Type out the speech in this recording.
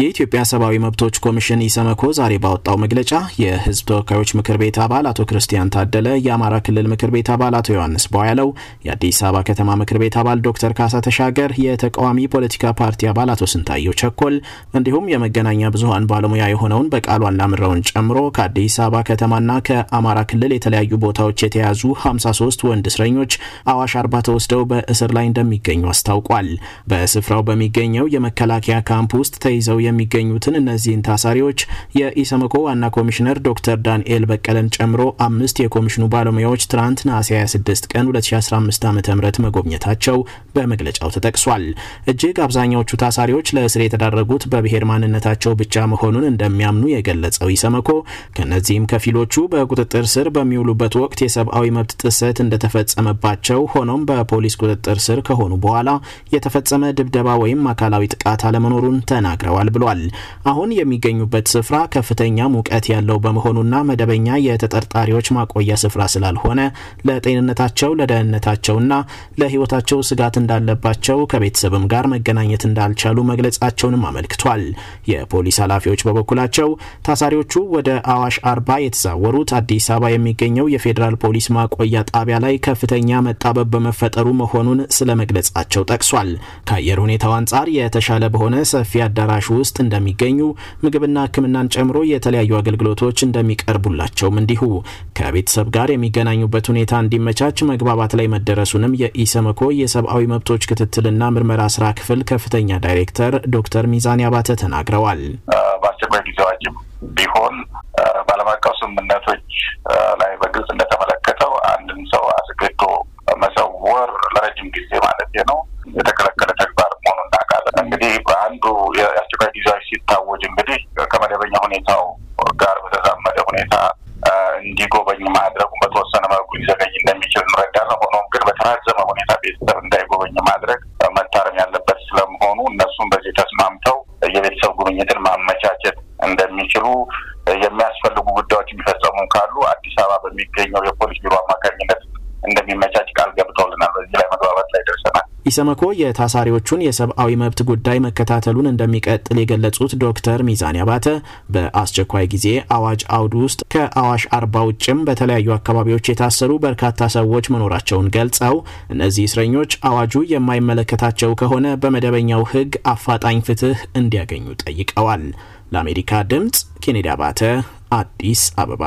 የኢትዮጵያ ሰብአዊ መብቶች ኮሚሽን ኢሰመኮ ዛሬ ባወጣው መግለጫ የሕዝብ ተወካዮች ምክር ቤት አባል አቶ ክርስቲያን ታደለ፣ የአማራ ክልል ምክር ቤት አባል አቶ ዮሐንስ ቧያለው፣ የአዲስ አበባ ከተማ ምክር ቤት አባል ዶክተር ካሳ ተሻገር፣ የተቃዋሚ ፖለቲካ ፓርቲ አባል አቶ ስንታየው ቸኮል እንዲሁም የመገናኛ ብዙኃን ባለሙያ የሆነውን በቃሉ አላምረውን ጨምሮ ከአዲስ አበባ ከተማና ከአማራ ክልል የተለያዩ ቦታዎች የተያዙ 53 ወንድ እስረኞች አዋሽ አርባ ተወስደው በእስር ላይ እንደሚገኙ አስታውቋል። በስፍራው በሚገኘው የመከላከያ ካምፕ ውስጥ ተይዘው የሚገኙትን እነዚህን ታሳሪዎች የኢሰመኮ ዋና ኮሚሽነር ዶክተር ዳንኤል በቀለን ጨምሮ አምስት የኮሚሽኑ ባለሙያዎች ትናንት ነሐሴ 26 ቀን 2015 ዓ ም መጎብኘታቸው በመግለጫው ተጠቅሷል። እጅግ አብዛኛዎቹ ታሳሪዎች ለእስር የተዳረጉት በብሔር ማንነታቸው ብቻ መሆኑን እንደሚያምኑ የገለጸው ኢሰመኮ ከእነዚህም ከፊሎቹ በቁጥጥር ስር በሚውሉበት ወቅት የሰብአዊ መብት ጥሰት እንደተፈጸመባቸው ሆኖም በፖሊስ ቁጥጥር ስር ከሆኑ በኋላ የተፈጸመ ድብደባ ወይም አካላዊ ጥቃት አለመኖሩን ተናግረዋል ብሏል። አሁን የሚገኙበት ስፍራ ከፍተኛ ሙቀት ያለው በመሆኑና መደበኛ የተጠርጣሪዎች ማቆያ ስፍራ ስላልሆነ ለጤንነታቸው፣ ለደህንነታቸውና ለሕይወታቸው ስጋት እንዳለባቸው ከቤተሰብም ጋር መገናኘት እንዳልቻሉ መግለጻቸውንም አመልክቷል። የፖሊስ ኃላፊዎች በበኩላቸው ታሳሪዎቹ ወደ አዋሽ አርባ የተዛወሩት አዲስ አበባ የሚገኘው የፌዴራል ፖሊስ ማቆያ ጣቢያ ላይ ከፍተኛ መጣበብ በመፈጠሩ መሆኑን ስለ መግለጻቸው ጠቅሷል። ከአየር ሁኔታው አንጻር የተሻለ በሆነ ሰፊ አዳራሽ ውስጥ እንደሚገኙ ምግብና ሕክምናን ጨምሮ የተለያዩ አገልግሎቶች እንደሚቀርቡላቸውም እንዲሁ ከቤተሰብ ጋር የሚገናኙበት ሁኔታ እንዲመቻች መግባባት ላይ መደረሱንም የኢሰመኮ የሰብአዊ መብቶች ክትትልና ምርመራ ስራ ክፍል ከፍተኛ ዳይሬክተር ዶክተር ሚዛኔ አባተ ተናግረዋል። በአስቸኳይ ጊዜ አዋጅም ቢሆን በዓለም አቀፍ ስምምነቶች ላይ በግልጽ ከመደበኛ ሁኔታው ጋር በተዛመደ ሁኔታ እንዲጎበኝ ማድረጉ በተወሰነ መልኩ ሊዘገይ እንደሚችል እንረዳለን። ሆኖም ግን በተራዘመ ሁኔታ ቤተሰብ እንዳይጎበኝ ማድረግ መታረም ያለበት ስለመሆኑ እነሱም በዚህ ተስማምተው የቤተሰብ ጉብኝትን ማመቻቸት እንደሚችሉ የሚያስፈልጉ ጉዳዮች የሚፈጸሙ ካሉ አዲስ አበባ በሚገኘው የፖሊስ ቢሮ አማካኝነት እንደሚመቻች ኢሰመኮ የታሳሪዎቹን የሰብአዊ መብት ጉዳይ መከታተሉን እንደሚቀጥል የገለጹት ዶክተር ሚዛኔ አባተ በአስቸኳይ ጊዜ አዋጅ አውድ ውስጥ ከአዋሽ አርባ ውጭም በተለያዩ አካባቢዎች የታሰሩ በርካታ ሰዎች መኖራቸውን ገልጸው እነዚህ እስረኞች አዋጁ የማይመለከታቸው ከሆነ በመደበኛው ሕግ አፋጣኝ ፍትህ እንዲያገኙ ጠይቀዋል። ለአሜሪካ ድምፅ ኬኔዲ አባተ አዲስ አበባ